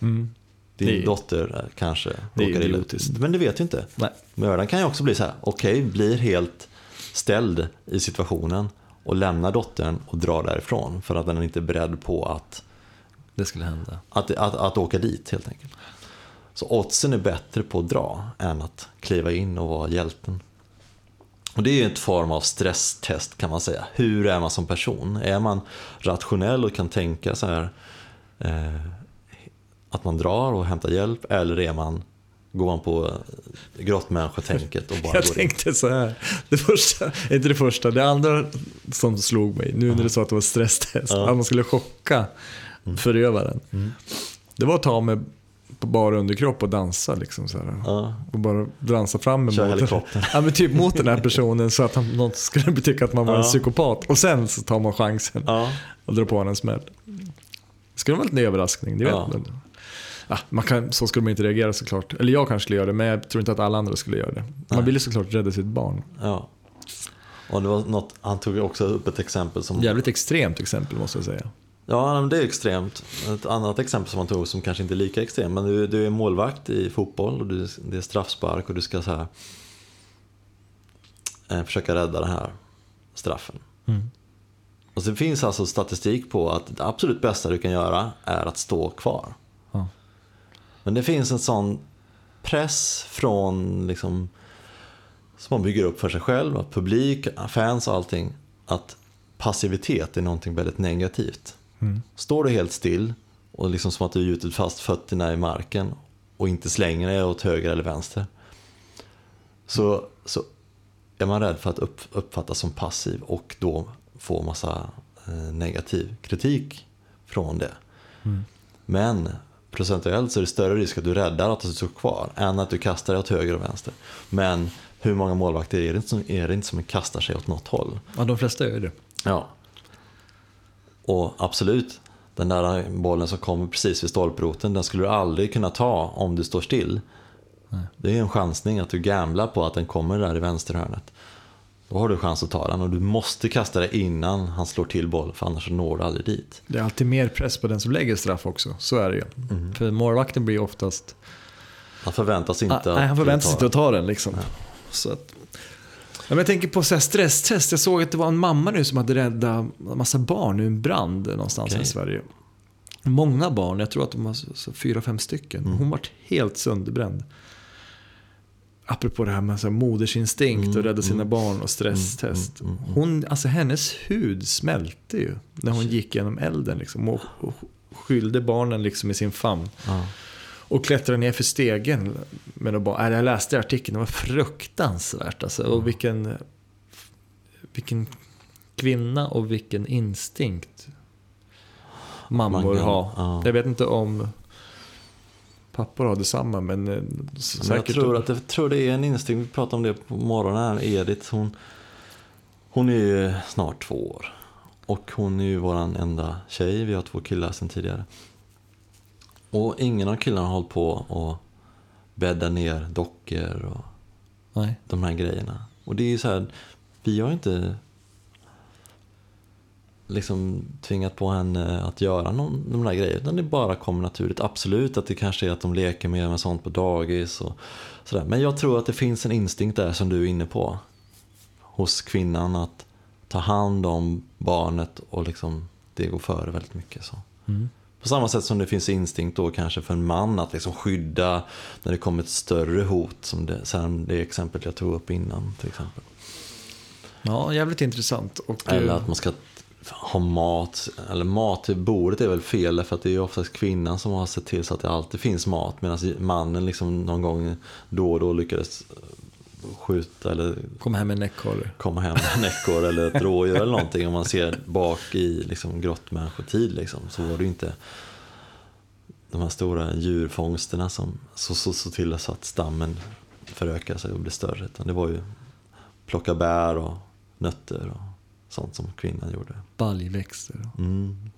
Mm. Din Det är- dotter eh, kanske det råkar illa ut. Men det vet ju inte. Nej. Mördaren kan ju också bli så här, okej, blir helt ställd i situationen och lämnar dottern och drar därifrån för att den inte är beredd på att, Det skulle hända. att, att, att åka dit helt enkelt. Så oddsen är bättre på att dra än att kliva in och vara hjälten. Och det är ju en form av stresstest kan man säga. Hur är man som person? Är man rationell och kan tänka så här eh, att man drar och hämtar hjälp eller är man, går man på grottmänniskotänket och bara Jag går in? tänkte så här. Det första, inte det första, det andra som slog mig, nu när du sa att det var stresstest, Ja. att man skulle chocka förövaren. Det var att ta mig på bara underkropp och dansa liksom så. Ja, Och bara dansa fram Kör emot helikoptern. ja, men typ mot den här personen så att han, någon skulle tycka att man var en Ja. psykopat. Och sen så tar man chansen ja, och drar på honom en smäll. Det skulle vara en liten överraskning, det vet Ja. man. Ja, man kan, så skulle man inte reagera såklart. Eller jag kanske skulle göra det, men jag tror inte att alla andra skulle göra det. Man Nej. vill ju såklart rädda sitt barn. ja. Och det var något, han tog också upp ett exempel som Jävligt extremt exempel måste jag säga. Ja, det är extremt. Ett annat exempel som man tog som kanske inte är lika extremt. Men du, du är målvakt i fotboll och du, det är straffspark och du ska så här, eh, försöka rädda den här straffen. Mm. Och så det finns alltså statistik på att det absolut bästa du kan göra är att stå kvar. Ja. Men det finns en sån press från liksom, som man bygger upp för sig själv, publik, fans och allting. Att passivitet är någonting väldigt negativt. Mm. Står du helt still och liksom som att du gjutit fast fötterna i marken och inte slänger dig åt höger eller vänster. Så, så är man rädd för att upp, uppfattas som passiv och då få massa eh, negativ kritik från det. Mm. Men procentuellt så är det större risk att du räddar att du står kvar än att du kastar dig åt höger och vänster. Men hur många målvakter är det inte som, är det inte som kastar sig åt något håll? Ja, de flesta gör det. Ja. Och absolut, den där bollen som kommer precis vid stolproten, den skulle du aldrig kunna ta om du står still. Nej. Det är en chansning att du gamblar på att den kommer där i vänsterhörnet. Då har du chans att ta den och du måste kasta dig innan han slår till boll för annars når du aldrig dit. Det är alltid mer press på den som lägger straff också. Så är det ju. Mm. För målvakten blir oftast... Han förväntas inte Ah, att nej, han förväntar ta sig inte att ta den liksom. Så att... Men jag tänker på så stresstest. Jag såg att det var en mamma nu som hade räddat en massa barn ur en brand någonstans Okej. i Sverige. Många barn, jag tror att de var fyra, fem stycken. Mm. Hon var helt sönderbränd. Apropå det här med så här modersinstinkt och Mm, rädda sina mm. barn och stresstest. Mm, mm, mm. Hon, alltså hennes hud smälte ju när hon gick genom elden liksom, och, och skyllde barnen liksom i sin famn. Ja. Och klättrade ner för stegen. Men och bara, jag läste artikeln, det var fruktansvärt. Alltså. Och vilken, vilken kvinna och vilken instinkt mammor har. ja. Jag vet inte om pappor har detsamma, men eh, Men jag tror att det, tror det är en instinkt, vi pratade om det på morgonen här, Edith, hon, hon är ju snart två år. Och hon är ju våran enda tjej, vi har två killar sedan tidigare. Och ingen av killarna har hållit på och bädda ner dockor och Nej. de här grejerna. Och det är ju så här, vi har inte liksom tvingat på henne att göra någon, de där grejerna. Utan det bara kommer naturligt. Absolut att det kanske är att de leker mer med sånt på dagis och sådär. Men jag tror att det finns en instinkt där som du är inne på. Hos kvinnan att ta hand om barnet och liksom, det går före väldigt mycket. Så. Mm. På samma sätt som det finns instinkt då kanske för en man att liksom skydda när det kommer ett större hot, som det, sen det exemplet jag tog upp innan till exempel. Ja, jävligt intressant. Och, Eller eh, att man ska ha mat, eller mat till bordet är väl fel för att det är oftast kvinnan som har sett till så att det alltid finns mat medan mannen liksom någon gång då och då lyckades skjuta eller Kom hem med en ekorre. komma hem med en eller ett rådjur eller någonting. Om man ser bak i liksom, grottmänniskotid liksom, så var det ju inte de här stora djurfångsterna som såg så, så till så att stammen förökade sig och blev större. Utan det var ju plocka bär och nötter och sånt som kvinnan gjorde. Baljväxter. Mm.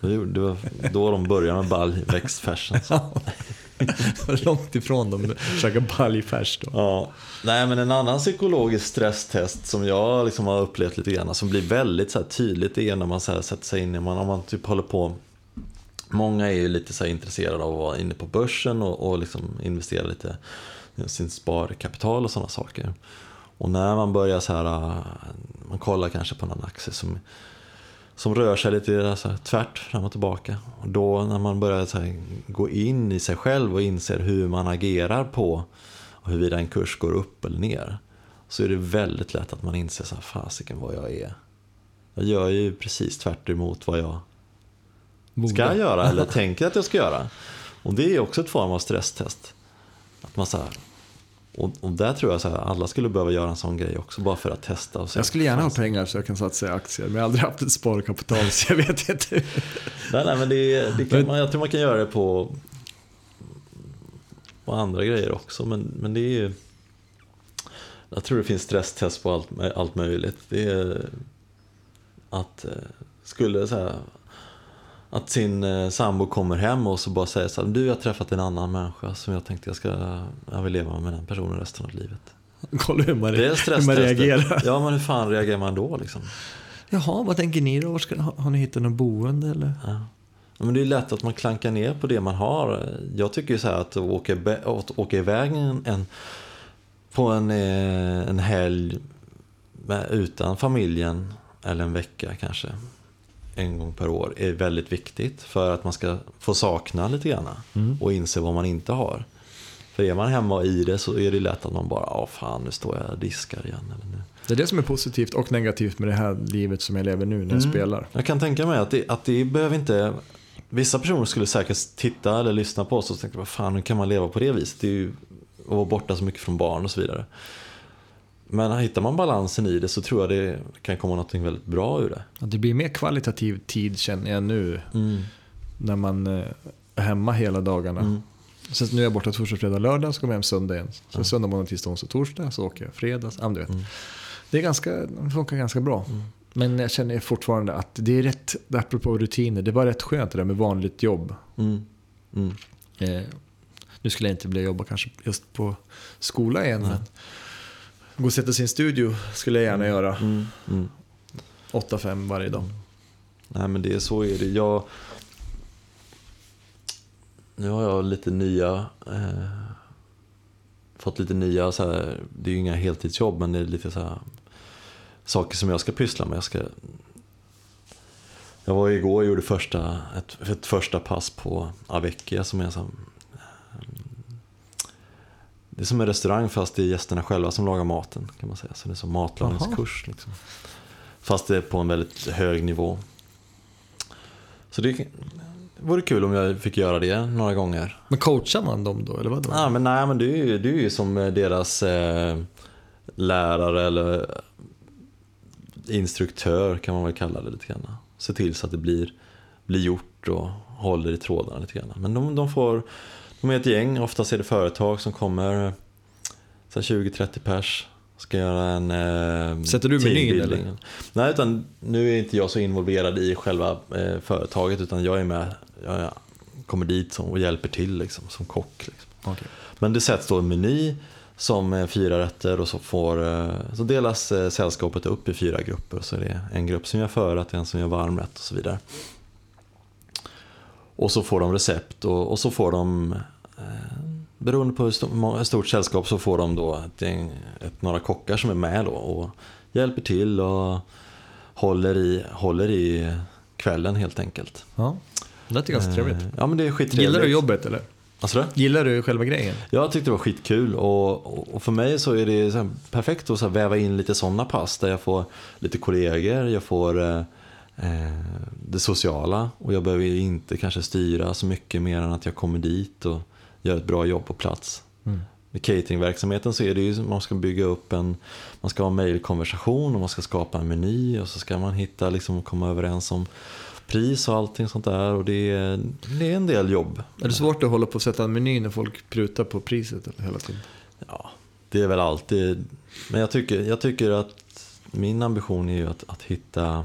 Det var då de började med baljväxtfärsen. Långt ifrån dem. Käka baljfärs då. Ja. Nej, men en annan psykologisk stresstest som jag liksom har upplevt lite grann, som blir väldigt så här tydligt, är när man så här sätter sig in i, man, om man typ håller på Många är ju lite så här intresserade av att vara inne på börsen och, och liksom investera lite i sin sparkapital och sådana saker. Och när man börjar så här, man kollar kanske på någon aktie som, som rör sig lite så här, tvärt fram och tillbaka. Och då när man börjar här, gå in i sig själv och inser hur man agerar på och huruvida en kurs går upp eller ner. Så är det väldigt lätt att man inser så här, fasiken vad jag är. Jag gör ju precis tvärt emot vad jag ska Borde. göra eller tänker att jag ska göra. Och det är också ett form av stresstest. Att man så här, och, och där tror jag att alla skulle behöva göra en sån grej också bara för att testa. Och se. Jag skulle gärna ha pengar så jag kan satsa i aktier, men jag har aldrig haft ett sparkapital så jag vet inte. Nej, nej, men det, det kan man, jag tror man kan göra det på, på andra grejer också. Men, men det är ju... Jag tror det finns stresstest på allt, allt möjligt. Det är att eh, skulle så här, att sin eh, sambo kommer hem och så bara säger så här, du jag har träffat en annan människa som jag tänkte jag ska, jag vill leva med den personen resten av livet. Kolla hur man, Det är hur man reagerar. Ja men hur fan reagerar man då liksom? Jaha, vad tänker ni då? Ska, har har ni hittat något boende eller? Ja. Men det är lätt att man klankar ner på det man har. Jag tycker ju så här att åka, att åka iväg en, en, på en, eh, en helg med, utan familjen eller en vecka kanske en gång per år är väldigt viktigt för att man ska få sakna lite grann och inse vad man inte har. För är man hemma i det så är det lätt att man bara, ja fan nu står jag och diskar igen. Eller nu. Det är det som är positivt och negativt med det här livet som jag lever nu när jag Mm. spelar. Jag kan tänka mig att det, att det behöver inte... Vissa personer skulle säkert titta eller lyssna på oss och tänka, vad fan, hur kan man leva på det viset? Det är ju att vara borta så mycket från barn och så vidare. Men hittar man balansen i det så tror jag det kan komma något väldigt bra ur det. Att det blir mer kvalitativ tid känner jag nu när man eh, är hemma hela dagarna. Mm. Sen nu är jag borta torsdag, fredag, lördag så kommer jag hem söndag igen. Sen söndag, måndag, tisdag, onsdag, torsdag så åker jag fredags. Ja, du vet. Mm. Det, är ganska, det funkar ganska bra. Men jag känner fortfarande att det är rätt, apropå rutiner, det var rätt skönt det där med vanligt jobb. Mm. Mm. Eh, nu skulle jag inte vilja jobba kanske just på skola igen, men gå och sätta sig i en studio skulle jag gärna göra. Mm. Mm. 8-5 varje dag. Nej men det är så är det. Jag, nu har jag lite nya, eh, fått lite nya, så här, det är ju inga heltidsjobb men det är lite så här, saker som jag ska pyssla med. Jag, ska, jag var igår och gjorde första, ett, ett första pass på Avekia som är en sån, det är som en restaurang fast det är gästerna själva som lagar maten kan man säga. Så det är som matlagningskurs. Liksom. Fast det är på en väldigt hög nivå. Så det, det vore kul om jag fick göra det några gånger. Men coachar man dem då, eller vadå? Ja, men nej, men du är ju, du är ju som deras eh, lärare eller instruktör kan man väl kalla det lite grann. Se till så att det blir, blir gjort och håller i trådarna lite grann. Men de, de får, de är ett gäng, oftast är det företag som kommer så här 20-30 pers. Ska göra en eh, Sätter du menyn, eller? Nej, utan nu är inte jag så involverad i själva eh, företaget utan jag är med, jag kommer dit och hjälper till liksom, som kock. Liksom. Okej. Men det sätts då en meny som är fyra rätter och så, får, eh, så delas eh, sällskapet upp i fyra grupper. Så det är en grupp som gör förrätt, en som gör varmrätt och så vidare. Och så får de recept och, och så får de, eh, beroende på hur stort, sällskap, så får de då ett, ett, några kockar som är med då och hjälper till och håller i, håller i kvällen helt enkelt. Ja, det låter ganska trevligt. Eh, Ja men det är skittrevligt. Gillar du jobbet eller? Du? Gillar du själva grejen? Jag tyckte det var skitkul och, och- för mig så är det så perfekt att så väva in lite sådana pass där jag får lite kollegor, jag får eh, eh, det sociala och jag behöver inte kanske styra så mycket mer än att jag kommer dit och gör ett bra jobb på plats. Mm. I cateringverksamheten så är det ju man ska bygga upp en, man ska ha en mejlkonversation och man ska skapa en meny och så ska man hitta liksom komma överens om pris och allting sånt där och det är, det är en del jobb. Är det svårt att hålla på och sätta en meny när folk prutar på priset hela tiden? Ja, det är väl alltid. Men jag tycker, jag tycker att min ambition är ju att, att hitta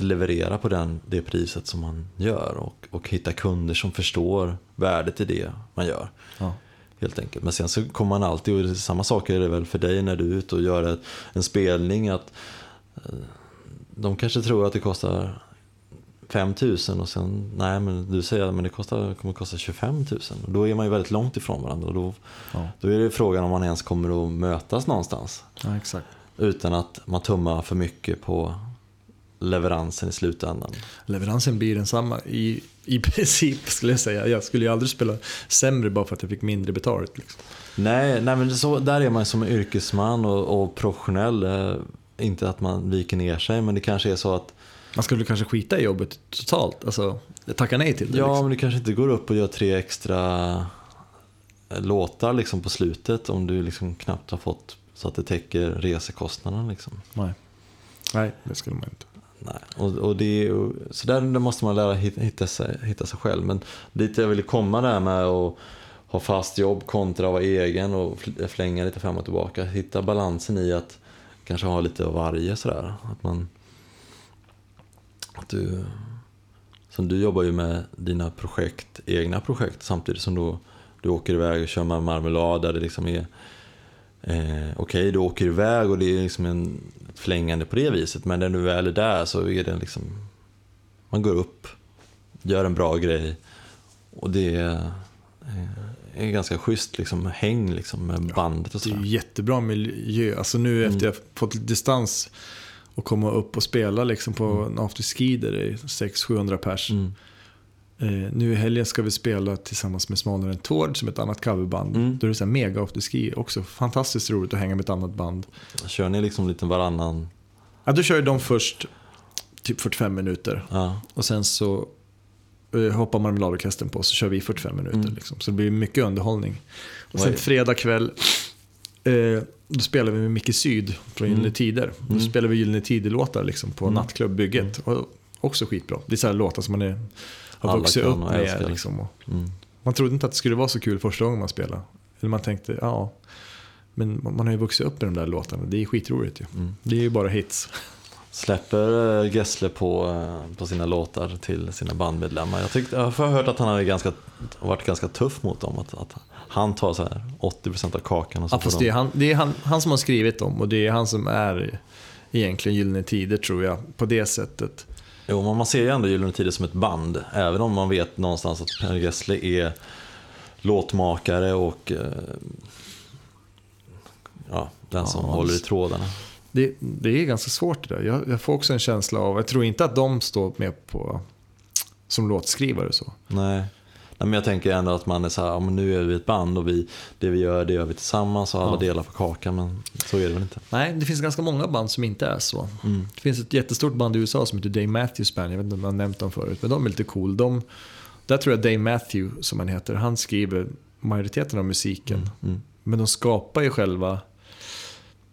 att leverera på den, det priset som man gör och, och hitta kunder som förstår värdet i det man gör. Ja. Helt enkelt. Men sen så kommer man alltid, och samma sak är det väl för dig när du är ute och gör ett, en spelning att eh, de kanske tror att det kostar 5 000 och sen, nej men du säger att det kostar, kommer att kosta 25 000. Och då är man ju väldigt långt ifrån varandra och då, Ja. då är det frågan om man ens kommer att mötas någonstans. ja, exakt. Utan att man tummar för mycket på leveransen i slutändan. Leveransen blir densamma i, i princip skulle jag säga. Jag skulle ju aldrig spela sämre bara för att jag fick mindre betalt. Liksom. Nej, nej men så, där är man som yrkesman och, och professionell. Eh, inte att man viker ner sig, men det kanske är så att Man skulle kanske skita i jobbet totalt, alltså tacka nej till det. Ja, liksom. men du kanske inte går upp och gör tre extra eh, låtar liksom på slutet om du liksom knappt har fått så att det täcker resekostnaden. Liksom. Nej. nej, det skulle man inte. Nej. Och, och det, och, så där, måste man lära hitta, sig, hitta sig själv. Men dit jag ville komma där med att ha fast jobb kontra att vara egen och flänga lite fram och tillbaka. Hitta balansen i att kanske ha lite av varje sådär. Att man... Att du... Som du jobbar ju med dina projekt, egna projekt samtidigt som du, du åker iväg och kör med marmelad där det liksom är Eh, Okej, du åker iväg och det är liksom en flängande på det viset. Men när du väl är där så är det liksom... Man går upp, gör en bra grej. Och det är, eh, är ganska schysst liksom, häng liksom, med bandet och Det är sådär. jättebra miljö. Alltså nu Mm. efter jag fått distans och komma upp och spela liksom på Mm. en afterski där det är 600-700 pers. Mm. Eh, nu i helgen ska vi spela tillsammans med Smalare än Tord som är ett annat coverband. Mm. Då är det så här mega afterski också. Fantastiskt roligt att hänga med ett annat band. Kör ni liksom lite varannan... Ja, då kör ju de först typ 45 minuter. Ja, Och sen så eh, hoppar marmeladorkestern på så kör vi 45 minuter. Mm. Liksom. Så det blir mycket underhållning. Och sen fredag kväll, eh, då spelar vi med Micke Syd från Mm. Gyllene Tider. Då Mm. spelar vi Gyllene Tider-låtar liksom, på Mm. nattklubb Bygget. Och också skitbra. Det är så här låtar som man är, har Alla vuxit upp med. Liksom. Mm. man trodde inte att det skulle vara så kul första gången man spelade. Eller man tänkte, ja, men man har ju vuxit upp med de där låtarna. Det är skitroligt ju. Mm. Det är ju bara hits. Släpper äh, Gessle på, eh, på sina låtar till sina bandmedlemmar. Jag, tyckte, jag har hört att han har ganska, varit ganska tuff mot dem. Att, att han tar så här 80% av kakan och så Ja, fast de... det är, han, det är han, han som har skrivit dem och det är han som är egentligen Gyllene Tider tror jag, på det sättet. Jo, men man ser ju ändå Gyllene Tider som ett band. Även om man vet någonstans att Per Gessle är låtmakare och eh, ja, den som Ja, håller i trådarna. Det, det är ganska svårt det där. Jag, jag får också en känsla av, jag tror inte att de står med på som låtskrivare så. Nej. Men jag tänker ändå att man är så här, ja, men nu är vi ett band och vi, det vi gör det gör vi tillsammans och alla Ja. delar på kakan. Men så är det väl inte. Nej, det finns ganska många band som inte är så. Mm. Det finns ett jättestort band i USA som heter Dave Matthews Band, jag vet inte om jag har nämnt dem förut, men de är lite cool. De, där tror jag Dave Matthew, som han heter, han skriver majoriteten av musiken. Mm. Men de skapar ju själva,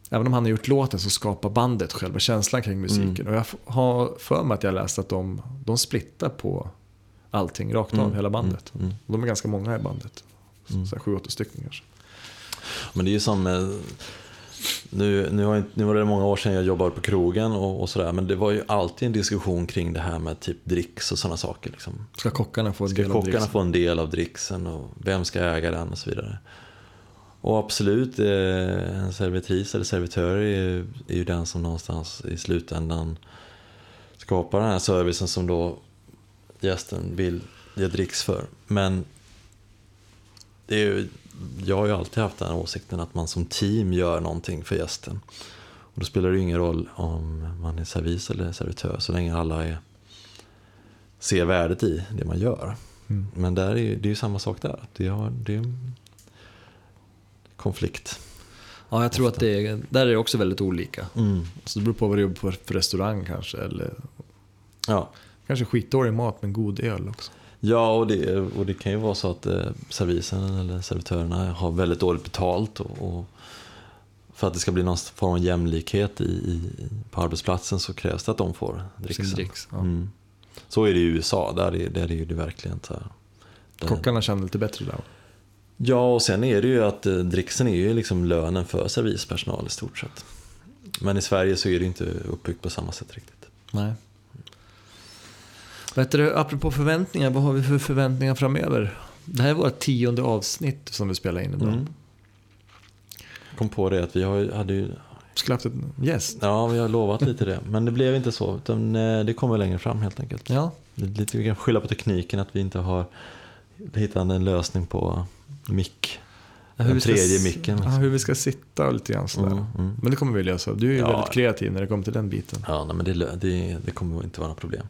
även om han har gjort låten så skapar bandet själva känslan kring musiken. Mm. Och jag har för mig att jag läst att de, de splittar på allting rakt av, Mm. hela bandet. Mm. Mm. De är ganska många i bandet. Mm. Så här sju, åtta stycken kanske. Men det är ju som, eh, nu, nu, har, nu var det många år sedan jag jobbade på krogen och, och sådär, men det var ju alltid en diskussion kring det här med typ dricks och sådana saker. Liksom. Ska kockarna få en Ska del av kockarna dricksen? få en del av dricksen och vem ska äga den och så vidare. Och absolut, eh, en servitris eller servitör är, ju- är ju den som någonstans i slutändan skapar den här servicen som då gästen vill ge dricks för. Men det är ju, jag har ju alltid haft den åsikten att man som team gör någonting för gästen. Och då spelar det ju ingen roll om man är servis eller servitör så länge alla är, ser värdet i det man gör. Mm. Men där är, det är ju samma sak där. Det, har, det är konflikt. Ja, jag tror att det är, där är det också väldigt olika. Mm. Så det beror på vad du jobbar på för restaurang kanske. Eller Ja. Kanske skitdålig mat men god öl också. Ja, och det, och det kan ju vara så att eh, servisen eller servitörerna har väldigt dåligt betalt. Och, och för att det ska bli någon form av jämlikhet i, i, på arbetsplatsen så krävs det att de får dricksen. Dricks, ja. Mm. Så är det i USA, där är, där är ju det verkligen så här. Där- Kockarna känner lite bättre där. Ja, och sen är det ju att eh, dricksen är ju liksom lönen för servispersonal i stort sett. Men i Sverige så är det inte uppbyggt på samma sätt riktigt. Nej. Vet du, apropå förväntningar, vad har vi för förväntningar framöver? Det här är vårt tionde avsnitt som vi spelar in idag. Mm. Kom på det att vi har, hade ju Skulle haft en gäst. Ja, vi har lovat lite det. Men det blev inte så. Utan eh, det kommer längre fram helt enkelt. Ja, Det är lite, vi kan skylla på tekniken att vi inte har hittat en lösning på mick. hur Den tredje micken. Ja, hur vi ska sitta och lite grann sådär. Mm, mm. Men det kommer vi lösa. Du är ju Ja. väldigt kreativ när det kommer till den biten. Ja, nej, men det, det, det kommer inte vara något problem.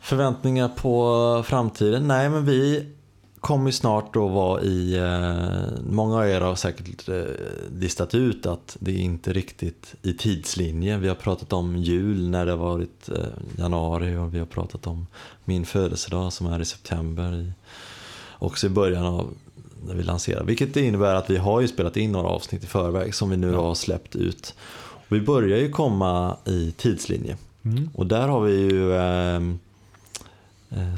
Förväntningar på framtiden? Nej, men vi kommer snart då vara i... Eh, många av er har säkert eh, listat ut att det är inte riktigt i tidslinje. Vi har pratat om jul när det har varit eh, januari och vi har pratat om min födelsedag som är i september. I, också i början av när vi lanserar. Vilket innebär att vi har ju spelat in några avsnitt i förväg som vi nu har släppt ut. Och vi börjar ju komma i tidslinje. Mm. Och där har vi ju eh,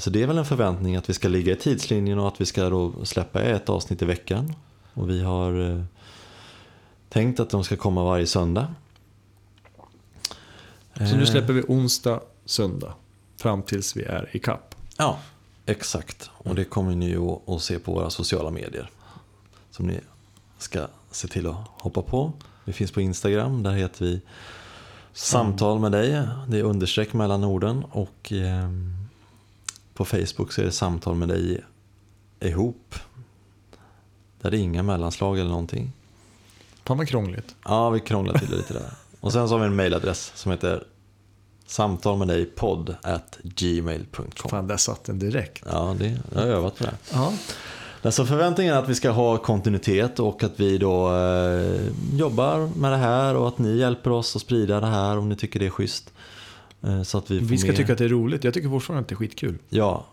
så det är väl en förväntning att vi ska ligga i tidslinjen och att vi ska då släppa ett avsnitt i veckan. Och vi har eh, tänkt att de ska komma varje söndag. Så nu Eh, släpper vi onsdag, söndag. Fram tills vi är i kapp. Ja, exakt. Och det kommer ni ju att- att se på våra sociala medier. Som ni ska se till att hoppa på. Vi finns på Instagram, där heter vi Samtal med dig. Det är understreck mellan orden. Och ehm, på Facebook så är det Samtal med dig ihop. Där det är inga mellanslag eller någonting. Fan vad krångligt. Ja, vi krånglar till det lite där. Och sen så har vi en mailadress som heter samtal med dig podd at gmail.com. Fan, där satt den direkt. Ja, det, jag har övat på det. Ja. Alltså förväntningen är att vi ska ha kontinuitet och att vi då eh, jobbar med det här och att ni hjälper oss att sprida det här om ni tycker det är schysst. Eh, så att vi, Vi ska med... tycka att det är roligt. Jag tycker fortfarande att det är skitkul. Ja,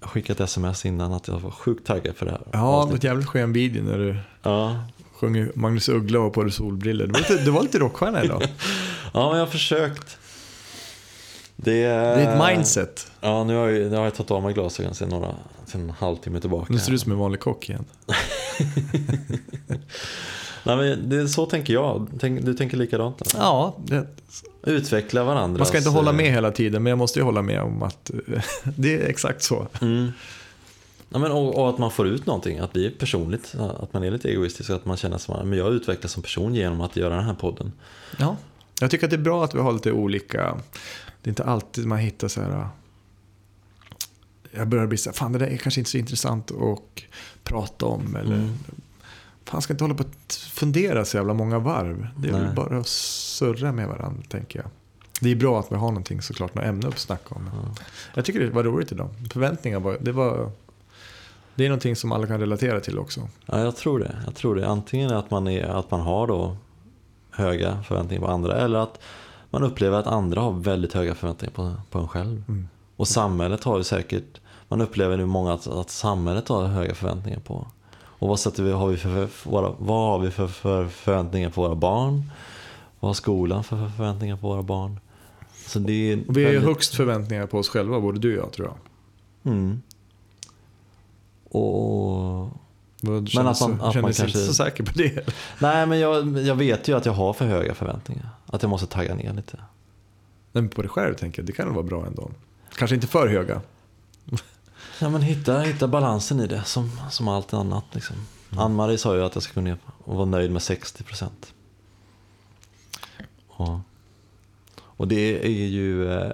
jag skickade ett sms innan att jag var sjukt taggad för det här. Ja, ett jävligt skön video när du ja. sjunger Magnus Uggla och på dig solbrillor. Du var lite, du var lite rockstjärna idag. ja, men jag har försökt. Det, Det är ett mindset. Ja, nu har jag, nu har jag tagit av mig glasögonen sedan, några, sedan en halvtimme tillbaka. Nu ser du ut som en vanlig kock igen. Nej, men det, så tänker jag. Tänk, du tänker likadant? Alltså. Ja, det, Utveckla varandra. man ska inte hålla med hela tiden, men jag måste ju hålla med om att eh, det är exakt så. Mm. Ja, men, och, och att man får ut någonting, att är personligt, att man är lite egoistisk och att man känner att men jag utvecklas som person genom att göra den här podden. Ja. Jag tycker att det är bra att vi har lite olika, det är inte alltid man hittar så här, jag börjar bli så här, fan det där är kanske inte så intressant att prata om. Eller, Mm. Fan ska inte hålla på att fundera så jävla många varv. Det är Nej. väl bara att surra med varandra, tänker jag. Det är bra att vi har någonting såklart, något ämne att snacka om. Ja. Jag tycker det var roligt idag. Förväntningar var, det var, det är någonting som alla kan relatera till också. Ja, jag tror det. Jag tror det. Antingen att man, är, att man har då höga förväntningar på andra eller att man upplever att andra har väldigt höga förväntningar på, på en själv. Mm. Och samhället har ju säkert, man upplever nu många att, att samhället har höga förväntningar på. Och vad, sätter vi, har vi för, för våra, vad har vi för, för förväntningar på våra barn? Vad har skolan för, för förväntningar på våra barn? Så det är Och vi har väldigt- högst förväntningar på oss själva, både du och jag tror jag. Mm. Och... Men Men att man- att man kanske- inte så säker på det. Nej, men jag, jag vet ju att jag har för höga förväntningar. Att jag måste tagga ner lite. Men på dig själv tänker jag, det kan nog vara bra ändå. Kanske inte för höga. Ja, men hitta, hitta balansen i det, som, som allt annat. Liksom. Ann-Marie sa ju att jag ska gå ner och vara nöjd med 60 procent. Och, och det är ju... Eh,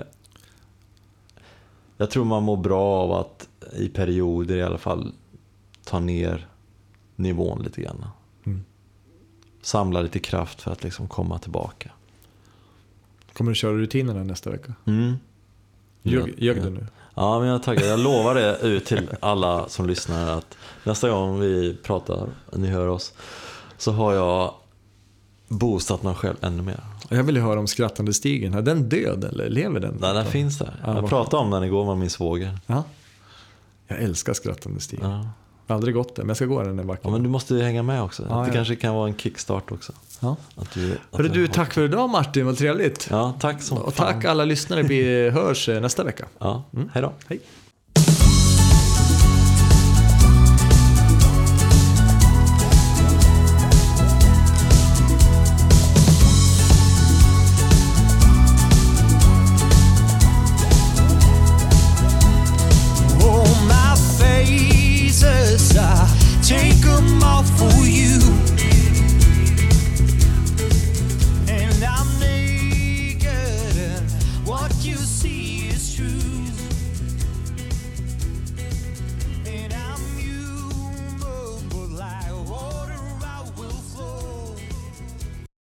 jag tror man mår bra av att i perioder i alla fall ta ner nivån lite grann. Mm. samla lite kraft för att liksom komma tillbaka. Kommer du köra rutinerna nästa vecka? Mm. Ljög, ljög du nu? Ja, men jag tackar. Jag lovar det ut till alla som lyssnar att nästa gång vi pratar, ni hör oss, så har jag boostat mig själv ännu mer. Jag vill ju höra om skrattande stigen. Är den död eller lever den? Nej, den finns där. Ja, Jag pratade om den igår med min svåger. Ja. Jag älskar skrattande stigen. Ja. Jag har aldrig gått den, men jag ska gå den en vacker ja, men du måste ju hänga med också. Ja, det ja. kanske kan vara en kickstart också. ja. Att du, att Hörru du, tack för idag Martin, vad trevligt. Ja, tack som Och fan. tack alla lyssnare, vi hörs eh, nästa vecka. Ja, hej då. Hej.